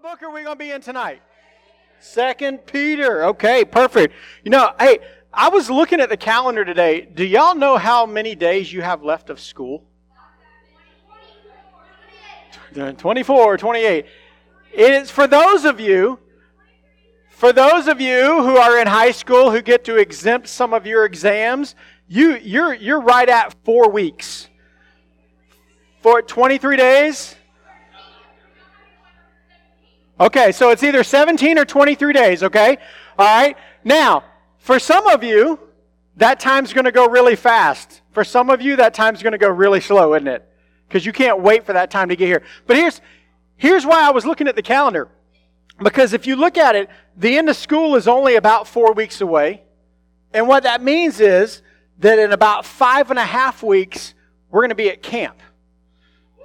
What book are we going to be in tonight? Second Peter. Okay, perfect. You know, hey, I was looking at the calendar today. Do y'all know how many days you have left of school? 24, 28. It is for those of you for those of you who are in high school who get to exempt some of your exams, you you're you're right at 4 weeks. For 23 days? Okay, so it's either 17 or 23 days, okay? All right. Now, for some of you, that time's going to go really fast. For some of you, that time's going to go really slow, isn't it? Because you can't wait for that time to get here. But here's, here's why I was looking at the calendar. Because if you look at it, the end of school is only about four weeks away. And what that means is that in about five and a half weeks, we're going to be at camp.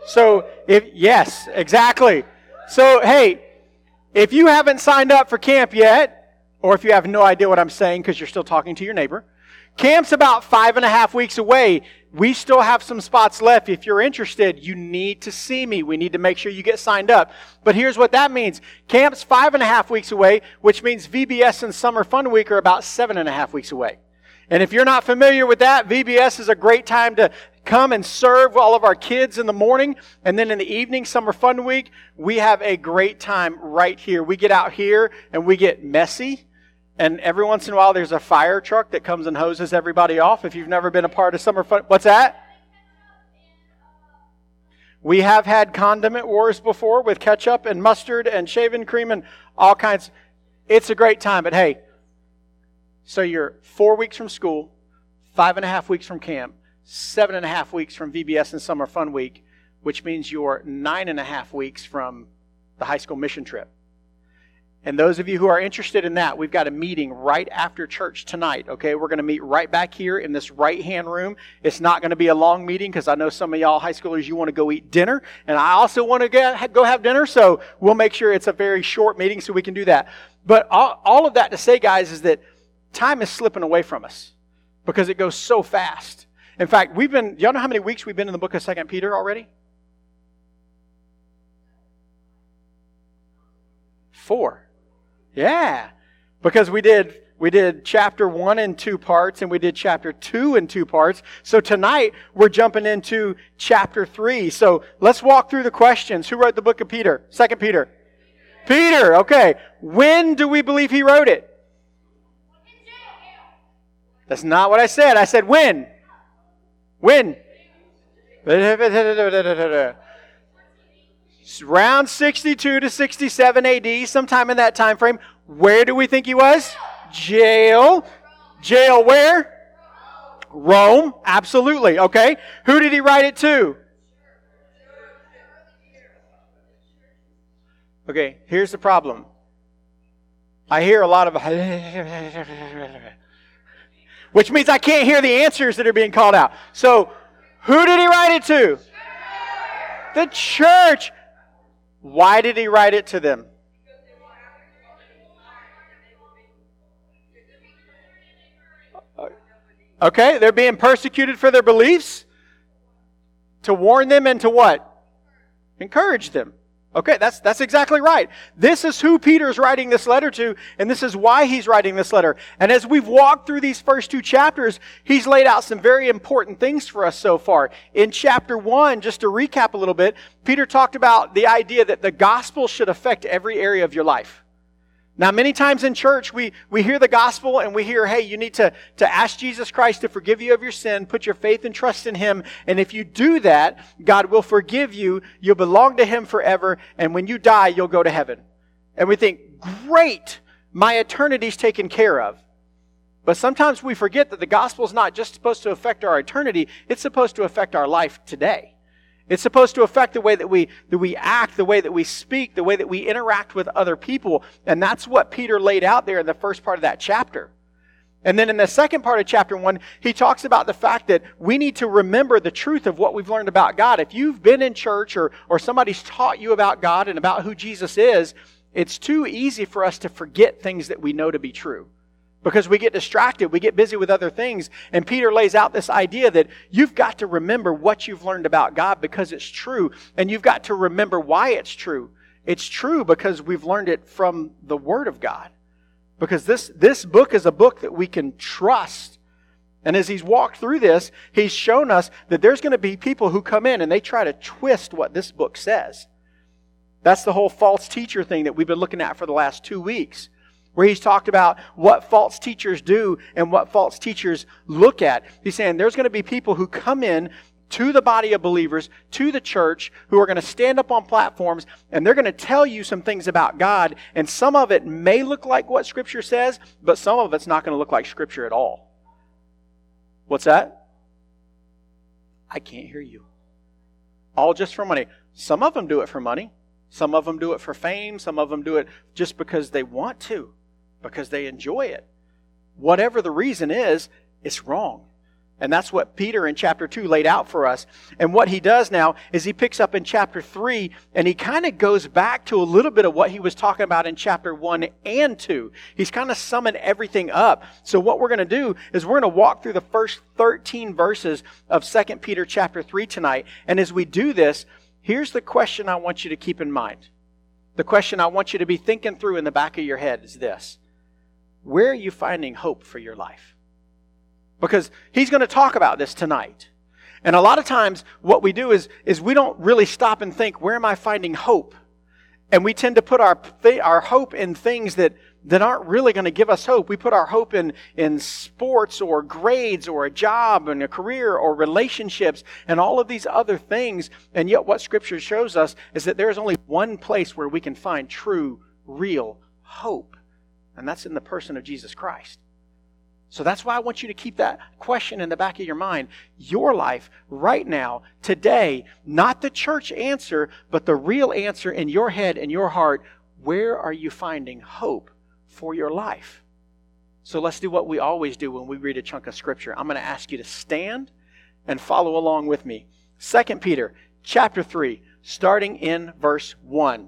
So, if, yes, exactly. So, hey, if you haven't signed up for camp yet, or if you have no idea what I'm saying because you're still talking to your neighbor, camp's about five and a half weeks away. We still have some spots left. If you're interested, you need to see me. We need to make sure you get signed up. But here's what that means. Camp's five and a half weeks away, which means VBS and Summer Fun Week are about seven and a half weeks away. And if you're not familiar with that, VBS is a great time to come and serve all of our kids in the morning. And then in the evening, Summer Fun Week, we have a great time right here. We get out here and we get messy. And every once in a while, there's a fire truck that comes and hoses everybody off. If you've never been a part of Summer Fun, what's that? We have had condiment wars before with ketchup and mustard and shaving cream and all kinds. It's a great time. But hey, so you're four weeks from school, five and a half weeks from camp seven and a half weeks from VBS and Summer Fun Week, which means you're nine and a half weeks from the high school mission trip. And those of you who are interested in that, we've got a meeting right after church tonight. Okay, we're going to meet right back here in this right hand room. It's not going to be a long meeting because I know some of y'all high schoolers, you want to go eat dinner. And I also want to go have dinner. So we'll make sure it's a very short meeting so we can do that. But all, all of that to say, guys, is that time is slipping away from us because it goes so fast. In fact, we've been, y'all know how many weeks we've been in the book of Second Peter already? Four. Yeah. Because we did we did chapter one in two parts and we did chapter two in two parts. So tonight we're jumping into chapter three. So let's walk through the questions. Who wrote the book of Peter? Second Peter. Peter. Okay. When do we believe he wrote it? That's not what I said. I said when. When? Around 62 to 67 AD, sometime in that time frame. Where do we think he was? Jail. Jail where? Rome. Absolutely. Okay. Who did he write it to? Okay, here's the problem. I hear a lot of which means I can't hear the answers that are being called out. So, who did he write it to? The church. Why did he write it to them? Okay, they're being persecuted for their beliefs. To warn them and to what? Encourage them. Okay, that's, that's exactly right. This is who Peter's writing this letter to, and this is why he's writing this letter. And as we've walked through these first two chapters, he's laid out some very important things for us so far. In chapter one, just to recap a little bit, Peter talked about the idea that the gospel should affect every area of your life. Now, many times in church, we, we hear the gospel and we hear, hey, you need to, to ask Jesus Christ to forgive you of your sin, put your faith and trust in Him, and if you do that, God will forgive you, you'll belong to Him forever, and when you die, you'll go to heaven. And we think, great, my eternity's taken care of. But sometimes we forget that the gospel is not just supposed to affect our eternity, it's supposed to affect our life today. It's supposed to affect the way that we, that we act, the way that we speak, the way that we interact with other people. And that's what Peter laid out there in the first part of that chapter. And then in the second part of chapter one, he talks about the fact that we need to remember the truth of what we've learned about God. If you've been in church or, or somebody's taught you about God and about who Jesus is, it's too easy for us to forget things that we know to be true because we get distracted, we get busy with other things. And Peter lays out this idea that you've got to remember what you've learned about God because it's true, and you've got to remember why it's true. It's true because we've learned it from the Word of God. Because this, this book is a book that we can trust. And as he's walked through this, he's shown us that there's going to be people who come in and they try to twist what this book says. That's the whole false teacher thing that we've been looking at for the last two weeks, where he's talked about what false teachers do and what false teachers look at. He's saying there's going to be people who come in to the body of believers, to the church, who are going to stand up on platforms and they're going to tell you some things about God. And some of it may look like what Scripture says, but some of it's not going to look like Scripture at all. What's that? I can't hear you. All just for money. Some of them do it for money. Some of them do it for fame. Some of them do it just because they want to, because they enjoy it. Whatever the reason is, it's wrong. And that's what Peter in chapter 2 laid out for us. And what he does now is he picks up in chapter 3 and he kind of goes back to a little bit of what he was talking about in chapter 1 and 2. He's kind of summoned everything up. So what we're going to do is we're going to walk through the first 13 verses of 2 Peter chapter 3 tonight. And as we do this, here's the question I want you to keep in mind. The question I want you to be thinking through in the back of your head is this. Where are you finding hope for your life? because he's going to talk about this tonight. And a lot of times, what we do is, is we don't really stop and think, where am I finding hope? And we tend to put our, our hope in things that, that aren't really going to give us hope. We put our hope in, in sports or grades or a job and a career or relationships and all of these other things. And yet, what Scripture shows us is that there is only one place where we can find true, real hope, and that's in the person of Jesus Christ. So that's why I want you to keep that question in the back of your mind. Your life, right now, today, not the church answer, but the real answer in your head and your heart. Where are you finding hope for your life? So let's do what we always do when we read a chunk of scripture. I'm going to ask you to stand and follow along with me. 2 Peter chapter 3, starting in verse 1.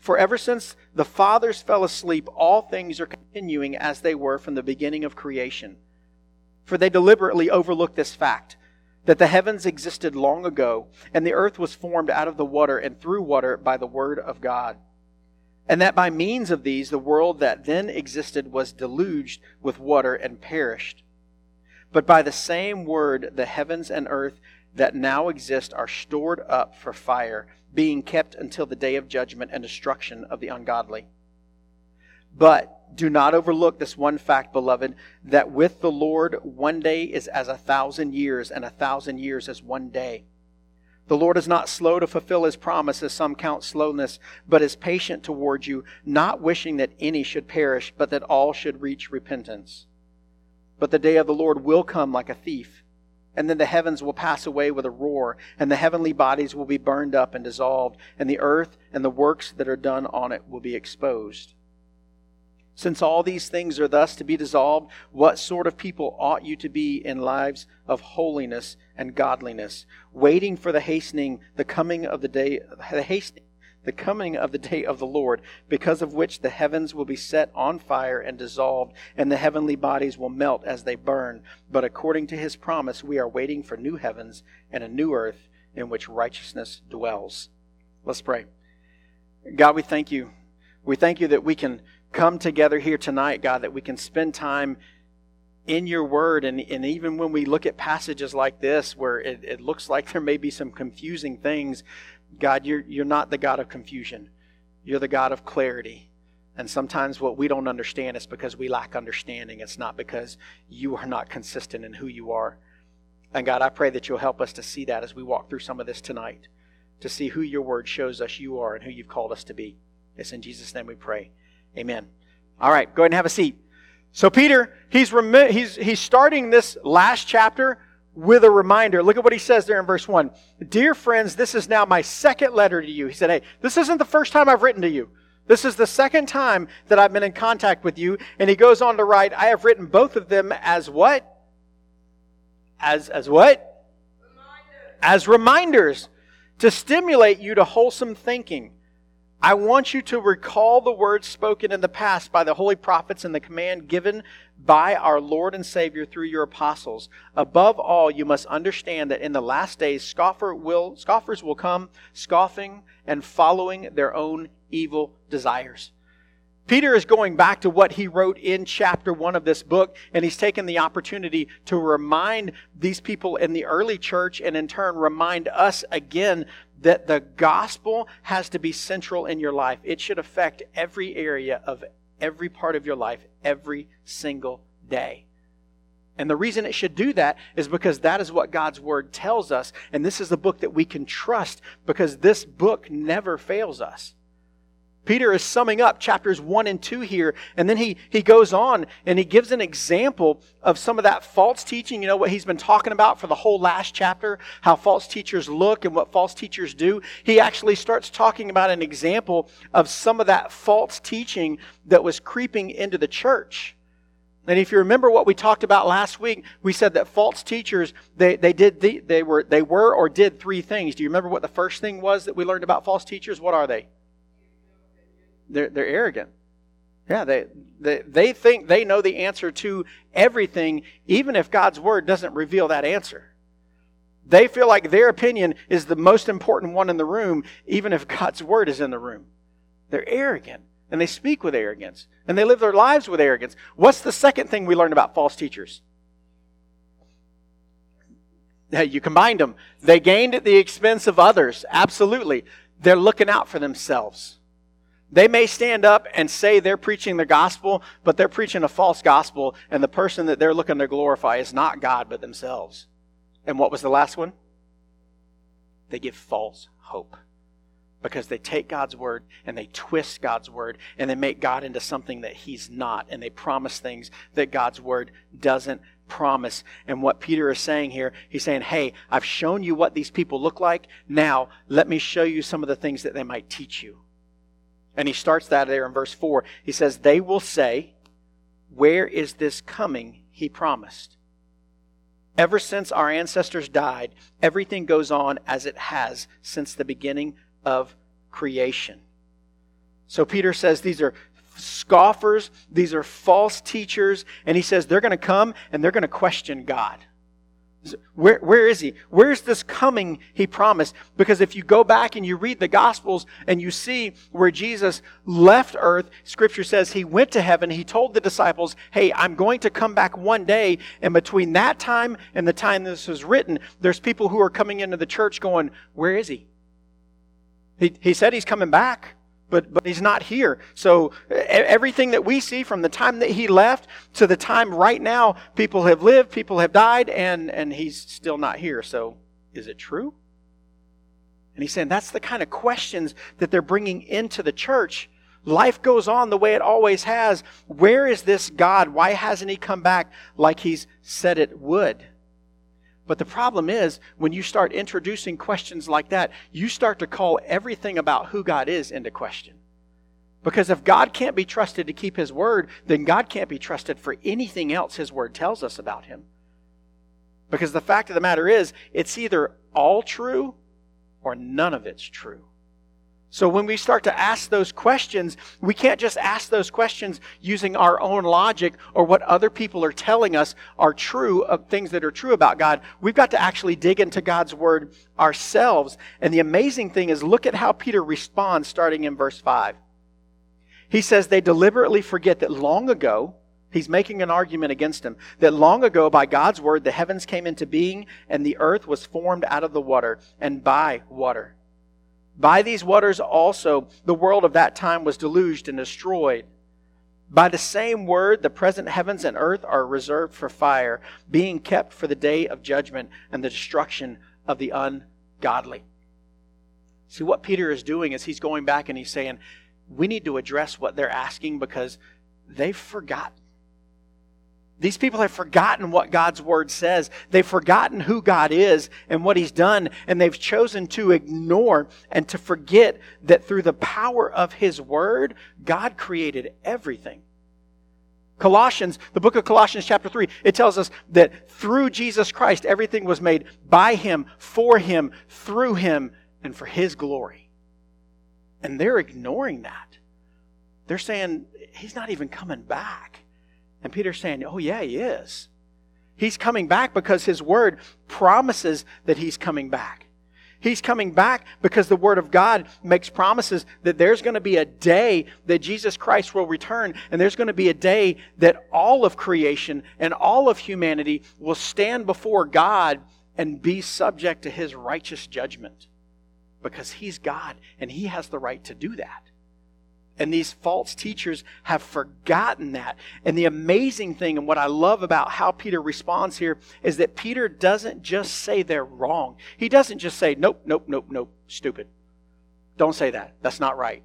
For ever since the fathers fell asleep, all things are continuing as they were from the beginning of creation. For they deliberately overlooked this fact that the heavens existed long ago, and the earth was formed out of the water and through water by the word of God. And that by means of these, the world that then existed was deluged with water and perished. But by the same word, the heavens and earth that now exist are stored up for fire, being kept until the day of judgment and destruction of the ungodly. But do not overlook this one fact, beloved, that with the Lord one day is as a thousand years, and a thousand years as one day. The Lord is not slow to fulfill his promise, as some count slowness, but is patient toward you, not wishing that any should perish, but that all should reach repentance. But the day of the Lord will come like a thief, and then the heavens will pass away with a roar, and the heavenly bodies will be burned up and dissolved, and the earth and the works that are done on it will be exposed. Since all these things are thus to be dissolved, what sort of people ought you to be in lives of holiness and godliness, waiting for the hastening, the coming of the day, the hastening, the coming of the day of the Lord, because of which the heavens will be set on fire and dissolved, and the heavenly bodies will melt as they burn. But according to his promise, we are waiting for new heavens and a new earth in which righteousness dwells. Let's pray. God, we thank you. We thank you that we can come together here tonight, God, that we can spend time in your word. And, and even when we look at passages like this, where it, it looks like there may be some confusing things, God, you're, you're not the God of confusion. You're the God of clarity. And sometimes what we don't understand is because we lack understanding. It's not because you are not consistent in who you are. And God, I pray that you'll help us to see that as we walk through some of this tonight, to see who your word shows us you are and who you've called us to be. It's in Jesus' name we pray. Amen. All right, go ahead and have a seat. So Peter, he's remi- he's he's starting this last chapter with a reminder. Look at what he says there in verse 1. Dear friends, this is now my second letter to you. He said, "Hey, this isn't the first time I've written to you. This is the second time that I've been in contact with you. And he goes on to write, I have written both of them as what? As, as what? Reminders. As reminders to stimulate you to wholesome thinking. I want you to recall the words spoken in the past by the holy prophets and the command given by our Lord and Savior through your apostles. Above all, you must understand that in the last days scoffer will, scoffers will come, scoffing and following their own evil desires. Peter is going back to what he wrote in chapter one of this book, and he's taken the opportunity to remind these people in the early church and in turn remind us again that the gospel has to be central in your life. It should affect every area of every part of your life every single day. And the reason it should do that is because that is what God's Word tells us. And this is the book that we can trust because this book never fails us. Peter is summing up chapters 1 and 2 here, and then he, he goes on and he gives an example of some of that false teaching. You know what he's been talking about for the whole last chapter, how false teachers look and what false teachers do. He actually starts talking about an example of some of that false teaching that was creeping into the church. And if you remember what we talked about last week, we said that false teachers, they, they did the, they were they were or did three things. Do you remember what the first thing was that we learned about false teachers? What are they? They're, they're arrogant. Yeah, they, they, they think they know the answer to everything, even if God's word doesn't reveal that answer. They feel like their opinion is the most important one in the room, even if God's word is in the room. They're arrogant, and they speak with arrogance, and they live their lives with arrogance. What's the second thing we learned about false teachers? You combined them. They gained at the expense of others. Absolutely. They're looking out for themselves. They may stand up and say they're preaching the gospel, but they're preaching a false gospel, and the person that they're looking to glorify is not God, but themselves. And what was the last one? They give false hope because they take God's word and they twist God's word and they make God into something that He's not, and they promise things that God's word doesn't promise. And what Peter is saying here, he's saying, Hey, I've shown you what these people look like. Now, let me show you some of the things that they might teach you. And he starts that there in verse 4. He says, They will say, Where is this coming he promised? Ever since our ancestors died, everything goes on as it has since the beginning of creation. So Peter says these are scoffers, these are false teachers, and he says they're going to come and they're going to question God. Where, where is he? Where's this coming he promised? Because if you go back and you read the Gospels and you see where Jesus left earth, Scripture says he went to heaven. He told the disciples, Hey, I'm going to come back one day. And between that time and the time this was written, there's people who are coming into the church going, Where is he? He, he said he's coming back but, but he's not here. So everything that we see from the time that he left to the time right now, people have lived, people have died, and, and he's still not here. So is it true? And he's saying that's the kind of questions that they're bringing into the church. Life goes on the way it always has. Where is this God? Why hasn't he come back like he's said it would? But the problem is, when you start introducing questions like that, you start to call everything about who God is into question. Because if God can't be trusted to keep His word, then God can't be trusted for anything else His word tells us about Him. Because the fact of the matter is, it's either all true or none of it's true. So when we start to ask those questions, we can't just ask those questions using our own logic or what other people are telling us are true of things that are true about God. We've got to actually dig into God's word ourselves. And the amazing thing is look at how Peter responds starting in verse 5. He says they deliberately forget that long ago, he's making an argument against him, that long ago by God's word the heavens came into being and the earth was formed out of the water and by water. By these waters also the world of that time was deluged and destroyed. By the same word, the present heavens and earth are reserved for fire, being kept for the day of judgment and the destruction of the ungodly. See, what Peter is doing is he's going back and he's saying, we need to address what they're asking because they've forgotten. These people have forgotten what God's word says. They've forgotten who God is and what he's done, and they've chosen to ignore and to forget that through the power of his word, God created everything. Colossians, the book of Colossians, chapter 3, it tells us that through Jesus Christ, everything was made by him, for him, through him, and for his glory. And they're ignoring that. They're saying, he's not even coming back. And Peter's saying, Oh, yeah, he is. He's coming back because his word promises that he's coming back. He's coming back because the Word of God makes promises that there's going to be a day that Jesus Christ will return, and there's going to be a day that all of creation and all of humanity will stand before God and be subject to His righteous judgment because He's God and He has the right to do that. And these false teachers have forgotten that. And the amazing thing, and what I love about how Peter responds here, is that Peter doesn't just say they're wrong. He doesn't just say, nope, nope, nope, nope, stupid. Don't say that. That's not right.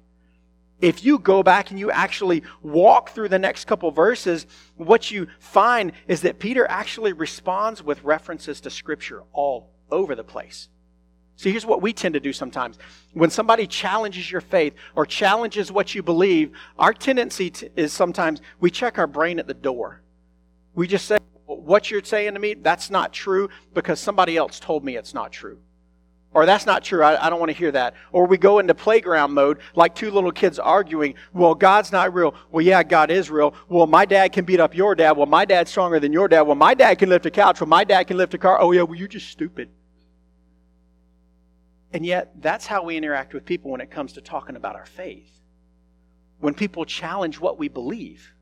If you go back and you actually walk through the next couple verses, what you find is that Peter actually responds with references to Scripture all over the place. See, here's what we tend to do sometimes. When somebody challenges your faith or challenges what you believe, our tendency is sometimes we check our brain at the door. We just say, What you're saying to me, that's not true because somebody else told me it's not true. Or that's not true, I, I don't want to hear that. Or we go into playground mode like two little kids arguing, Well, God's not real. Well, yeah, God is real. Well, my dad can beat up your dad. Well, my dad's stronger than your dad. Well, my dad can lift a couch. Well, my dad can lift a car. Oh, yeah, well, you're just stupid. And yet, that's how we interact with people when it comes to talking about our faith. When people challenge what we believe,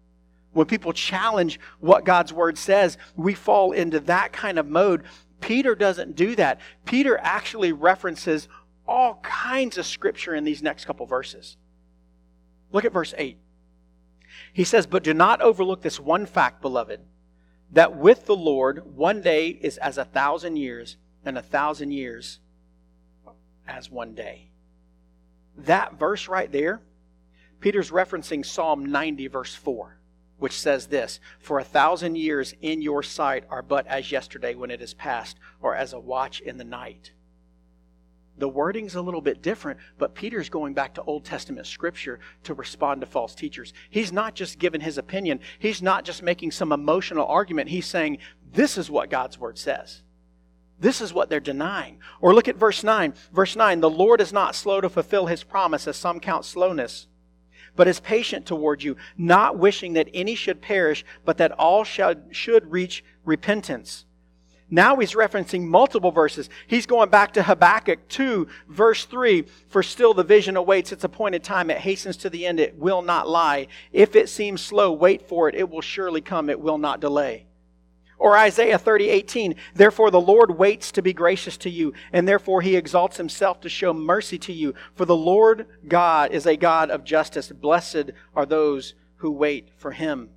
when people challenge what God's word says, we fall into that kind of mode. Peter doesn't do that. Peter actually references all kinds of scripture in these next couple verses. Look at verse 8. He says, But do not overlook this one fact, beloved, that with the Lord one day is as a thousand years, and a thousand years as one day. That verse right there, Peter's referencing Psalm 90, verse 4, which says this For a thousand years in your sight are but as yesterday when it is past, or as a watch in the night. The wording's a little bit different, but Peter's going back to Old Testament scripture to respond to false teachers. He's not just giving his opinion, he's not just making some emotional argument. He's saying, This is what God's word says. This is what they're denying. Or look at verse 9. Verse 9 The Lord is not slow to fulfill his promise, as some count slowness, but is patient toward you, not wishing that any should perish, but that all should, should reach repentance. Now he's referencing multiple verses. He's going back to Habakkuk 2, verse 3 For still the vision awaits its appointed time. It hastens to the end. It will not lie. If it seems slow, wait for it. It will surely come. It will not delay. Or Isaiah 30, 18, therefore the Lord waits to be gracious to you, and therefore he exalts himself to show mercy to you. For the Lord God is a God of justice. Blessed are those who wait for him.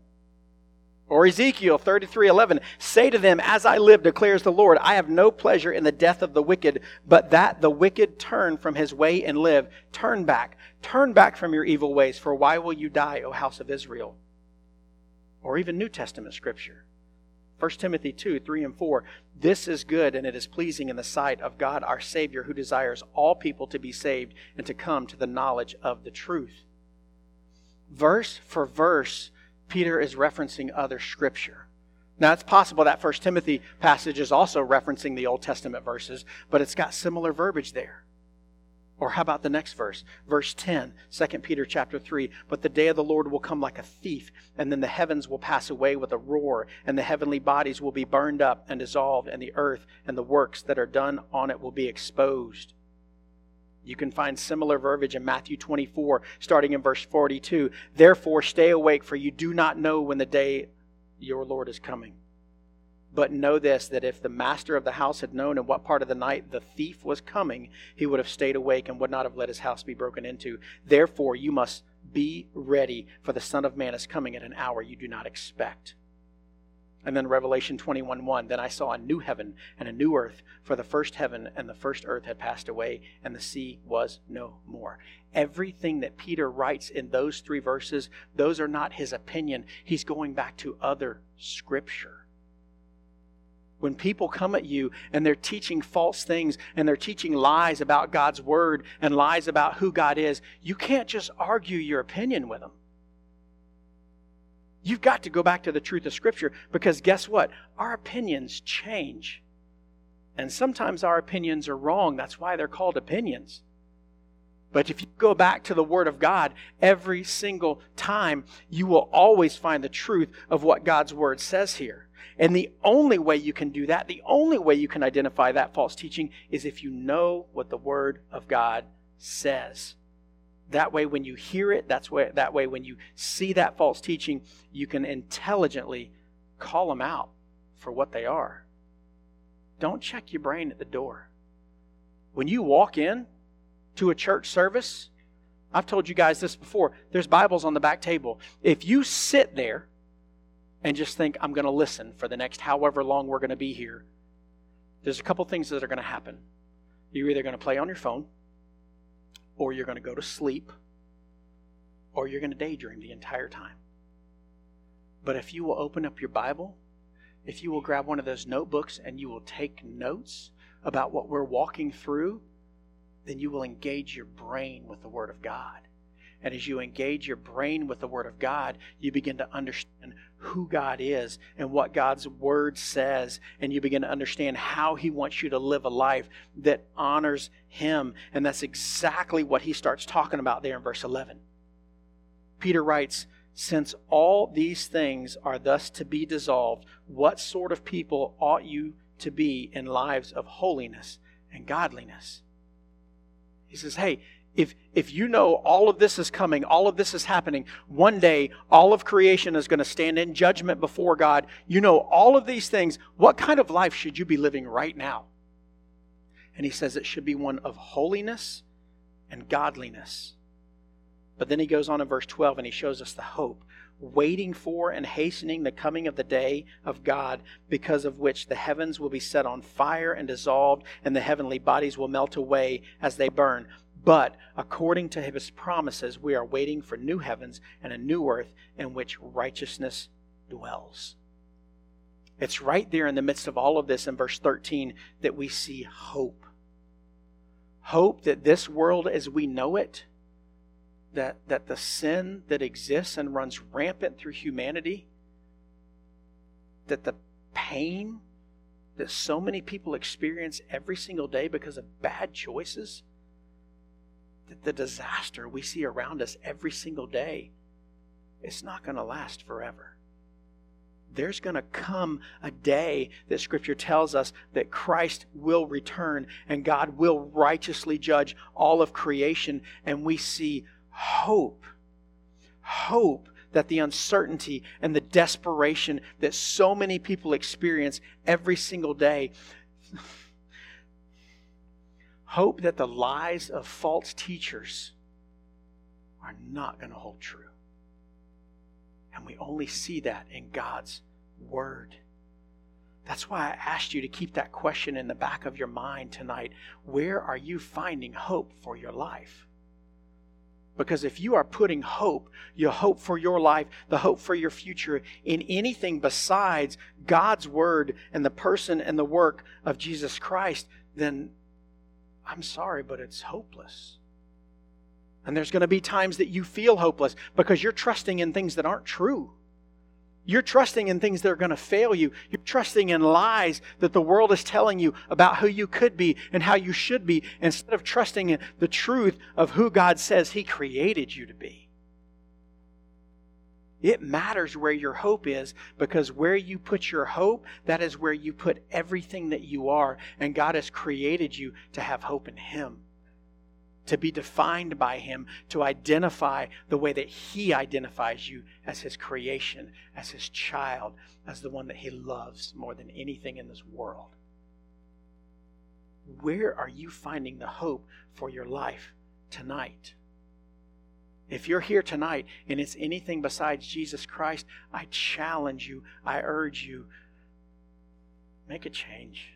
Or Ezekiel 33, 11, say to them, As I live, declares the Lord, I have no pleasure in the death of the wicked, but that the wicked turn from his way and live. Turn back, turn back from your evil ways, for why will you die, O house of Israel? Or even New Testament scripture. 1 Timothy 2 3 and 4. This is good and it is pleasing in the sight of God our Savior, who desires all people to be saved and to come to the knowledge of the truth. Verse for verse, Peter is referencing other scripture. Now, it's possible that 1 Timothy passage is also referencing the Old Testament verses, but it's got similar verbiage there. Or how about the next verse? Verse 10, 2 Peter chapter 3. But the day of the Lord will come like a thief, and then the heavens will pass away with a roar, and the heavenly bodies will be burned up and dissolved, and the earth and the works that are done on it will be exposed. You can find similar verbiage in Matthew 24, starting in verse 42. Therefore, stay awake, for you do not know when the day your Lord is coming. But know this that if the master of the house had known in what part of the night the thief was coming, he would have stayed awake and would not have let his house be broken into. Therefore, you must be ready, for the Son of Man is coming at an hour you do not expect. And then Revelation 21 1, then I saw a new heaven and a new earth, for the first heaven and the first earth had passed away, and the sea was no more. Everything that Peter writes in those three verses, those are not his opinion. He's going back to other scripture. When people come at you and they're teaching false things and they're teaching lies about God's word and lies about who God is, you can't just argue your opinion with them. You've got to go back to the truth of Scripture because guess what? Our opinions change. And sometimes our opinions are wrong. That's why they're called opinions. But if you go back to the Word of God every single time, you will always find the truth of what God's Word says here. And the only way you can do that, the only way you can identify that false teaching, is if you know what the Word of God says. That way, when you hear it, that's way, that way, when you see that false teaching, you can intelligently call them out for what they are. Don't check your brain at the door. When you walk in to a church service, I've told you guys this before, there's Bibles on the back table. If you sit there and just think, I'm going to listen for the next however long we're going to be here, there's a couple things that are going to happen. You're either going to play on your phone, or you're going to go to sleep, or you're going to daydream the entire time. But if you will open up your Bible, if you will grab one of those notebooks and you will take notes about what we're walking through, then you will engage your brain with the Word of God. And as you engage your brain with the Word of God, you begin to understand who God is and what God's Word says. And you begin to understand how He wants you to live a life that honors Him. And that's exactly what He starts talking about there in verse 11. Peter writes, Since all these things are thus to be dissolved, what sort of people ought you to be in lives of holiness and godliness? He says, Hey, if, if you know all of this is coming, all of this is happening, one day all of creation is going to stand in judgment before God. You know all of these things. What kind of life should you be living right now? And he says it should be one of holiness and godliness. But then he goes on in verse 12 and he shows us the hope, waiting for and hastening the coming of the day of God, because of which the heavens will be set on fire and dissolved, and the heavenly bodies will melt away as they burn. But according to his promises, we are waiting for new heavens and a new earth in which righteousness dwells. It's right there in the midst of all of this in verse 13 that we see hope. Hope that this world as we know it, that, that the sin that exists and runs rampant through humanity, that the pain that so many people experience every single day because of bad choices, the disaster we see around us every single day, it's not going to last forever. There's going to come a day that Scripture tells us that Christ will return and God will righteously judge all of creation, and we see hope. Hope that the uncertainty and the desperation that so many people experience every single day Hope that the lies of false teachers are not going to hold true. And we only see that in God's Word. That's why I asked you to keep that question in the back of your mind tonight. Where are you finding hope for your life? Because if you are putting hope, your hope for your life, the hope for your future, in anything besides God's Word and the person and the work of Jesus Christ, then I'm sorry, but it's hopeless. And there's going to be times that you feel hopeless because you're trusting in things that aren't true. You're trusting in things that are going to fail you. You're trusting in lies that the world is telling you about who you could be and how you should be instead of trusting in the truth of who God says He created you to be. It matters where your hope is because where you put your hope, that is where you put everything that you are. And God has created you to have hope in Him, to be defined by Him, to identify the way that He identifies you as His creation, as His child, as the one that He loves more than anything in this world. Where are you finding the hope for your life tonight? If you're here tonight and it's anything besides Jesus Christ, I challenge you, I urge you, make a change.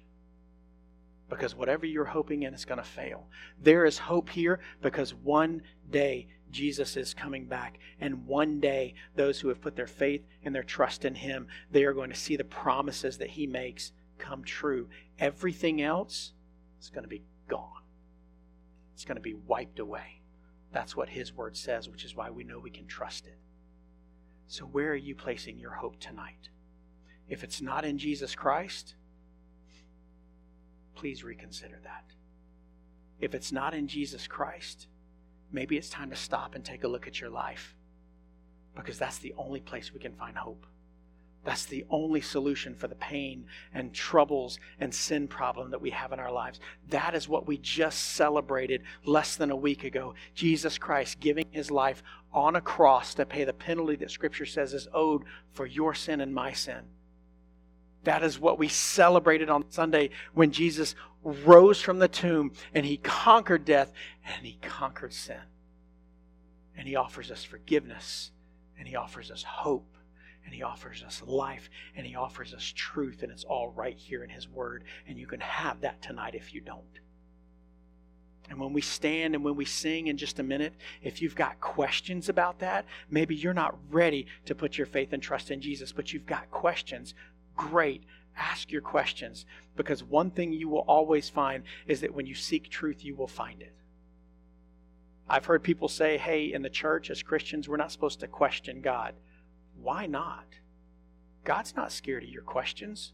Because whatever you're hoping in is going to fail. There is hope here because one day Jesus is coming back. And one day, those who have put their faith and their trust in Him, they are going to see the promises that He makes come true. Everything else is going to be gone, it's going to be wiped away. That's what His Word says, which is why we know we can trust it. So, where are you placing your hope tonight? If it's not in Jesus Christ, please reconsider that. If it's not in Jesus Christ, maybe it's time to stop and take a look at your life because that's the only place we can find hope. That's the only solution for the pain and troubles and sin problem that we have in our lives. That is what we just celebrated less than a week ago. Jesus Christ giving his life on a cross to pay the penalty that Scripture says is owed for your sin and my sin. That is what we celebrated on Sunday when Jesus rose from the tomb and he conquered death and he conquered sin. And he offers us forgiveness and he offers us hope and he offers us life and he offers us truth and it's all right here in his word and you can have that tonight if you don't. And when we stand and when we sing in just a minute, if you've got questions about that, maybe you're not ready to put your faith and trust in Jesus, but you've got questions, great. Ask your questions because one thing you will always find is that when you seek truth, you will find it. I've heard people say, hey, in the church as Christians, we're not supposed to question God. Why not? God's not scared of your questions.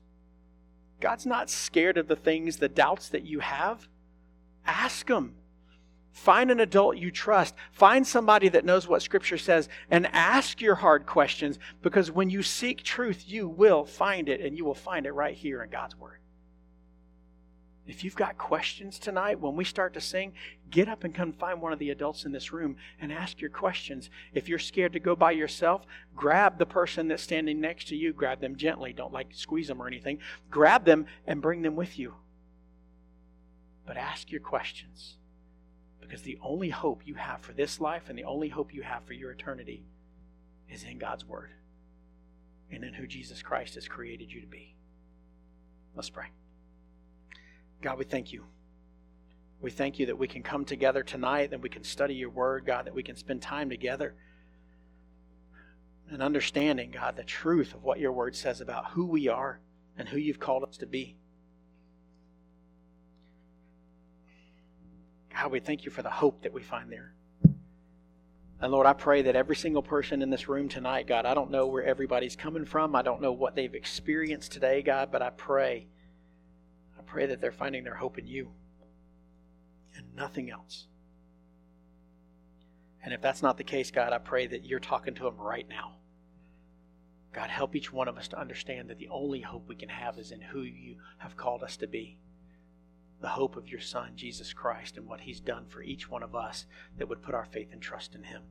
God's not scared of the things, the doubts that you have. Ask Him. Find an adult you trust. Find somebody that knows what Scripture says and ask your hard questions because when you seek truth, you will find it and you will find it right here in God's Word. If you've got questions tonight, when we start to sing, get up and come find one of the adults in this room and ask your questions. If you're scared to go by yourself, grab the person that's standing next to you, grab them gently. Don't like squeeze them or anything. Grab them and bring them with you. But ask your questions. Because the only hope you have for this life and the only hope you have for your eternity is in God's Word and in who Jesus Christ has created you to be. Let's pray. God, we thank you. We thank you that we can come together tonight, that we can study your Word, God, that we can spend time together and understanding, God, the truth of what your Word says about who we are and who you've called us to be. God, we thank you for the hope that we find there. And Lord, I pray that every single person in this room tonight, God, I don't know where everybody's coming from. I don't know what they've experienced today, God, but I pray, pray that they're finding their hope in you and nothing else. And if that's not the case, God, I pray that you're talking to them right now. God, help each one of us to understand that the only hope we can have is in who you have called us to be the hope of your Son, Jesus Christ, and what He's done for each one of us that would put our faith and trust in Him.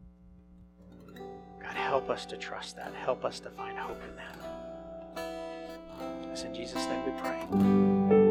God, help us to trust that. Help us to find hope in that. It's in Jesus' name we pray.